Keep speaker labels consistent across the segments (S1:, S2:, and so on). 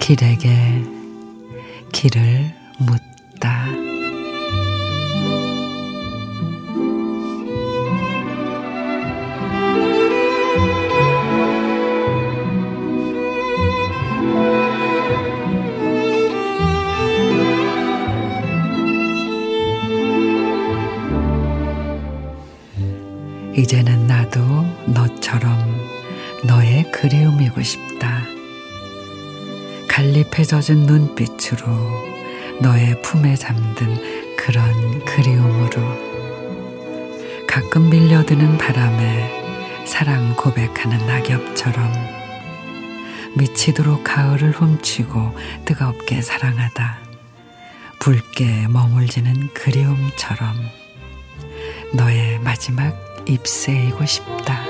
S1: 길에게 길을 묻다. 이제는 나도 너처럼 너의 그리움이고 싶다. 갈잎에 젖은 눈빛으로 너의 품에 잠든 그런 그리움으로 가끔 밀려드는 바람에 사랑 고백하는 낙엽처럼 미치도록 가을을 훔치고 뜨겁게 사랑하다 붉게 머물지는 그리움처럼 너의 마지막 잎새이고 싶다.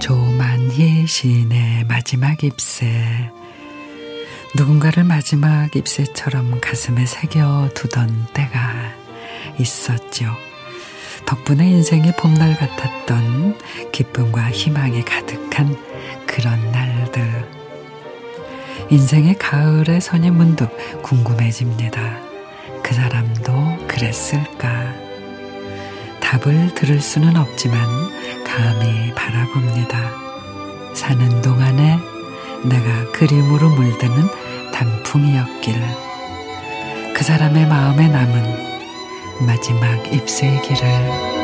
S1: 조만 희 시인의 마지막 잎새 누군가를 마지막 잎새처럼 가슴에 새겨 두던 때가 있었죠. 덕분에 인생의 봄날 같았던 기쁨과 희망이 가득한 그런 날들. 인생의 가을의 선이 문득 궁금해집니다. 그 사람도 그랬을까? 답을 들을 수는 없지만 감히 바라봅니다. 사는 동안에 내가 그림으로 물드는 단풍이었길. 그 사람의 마음에 남은 마지막 길을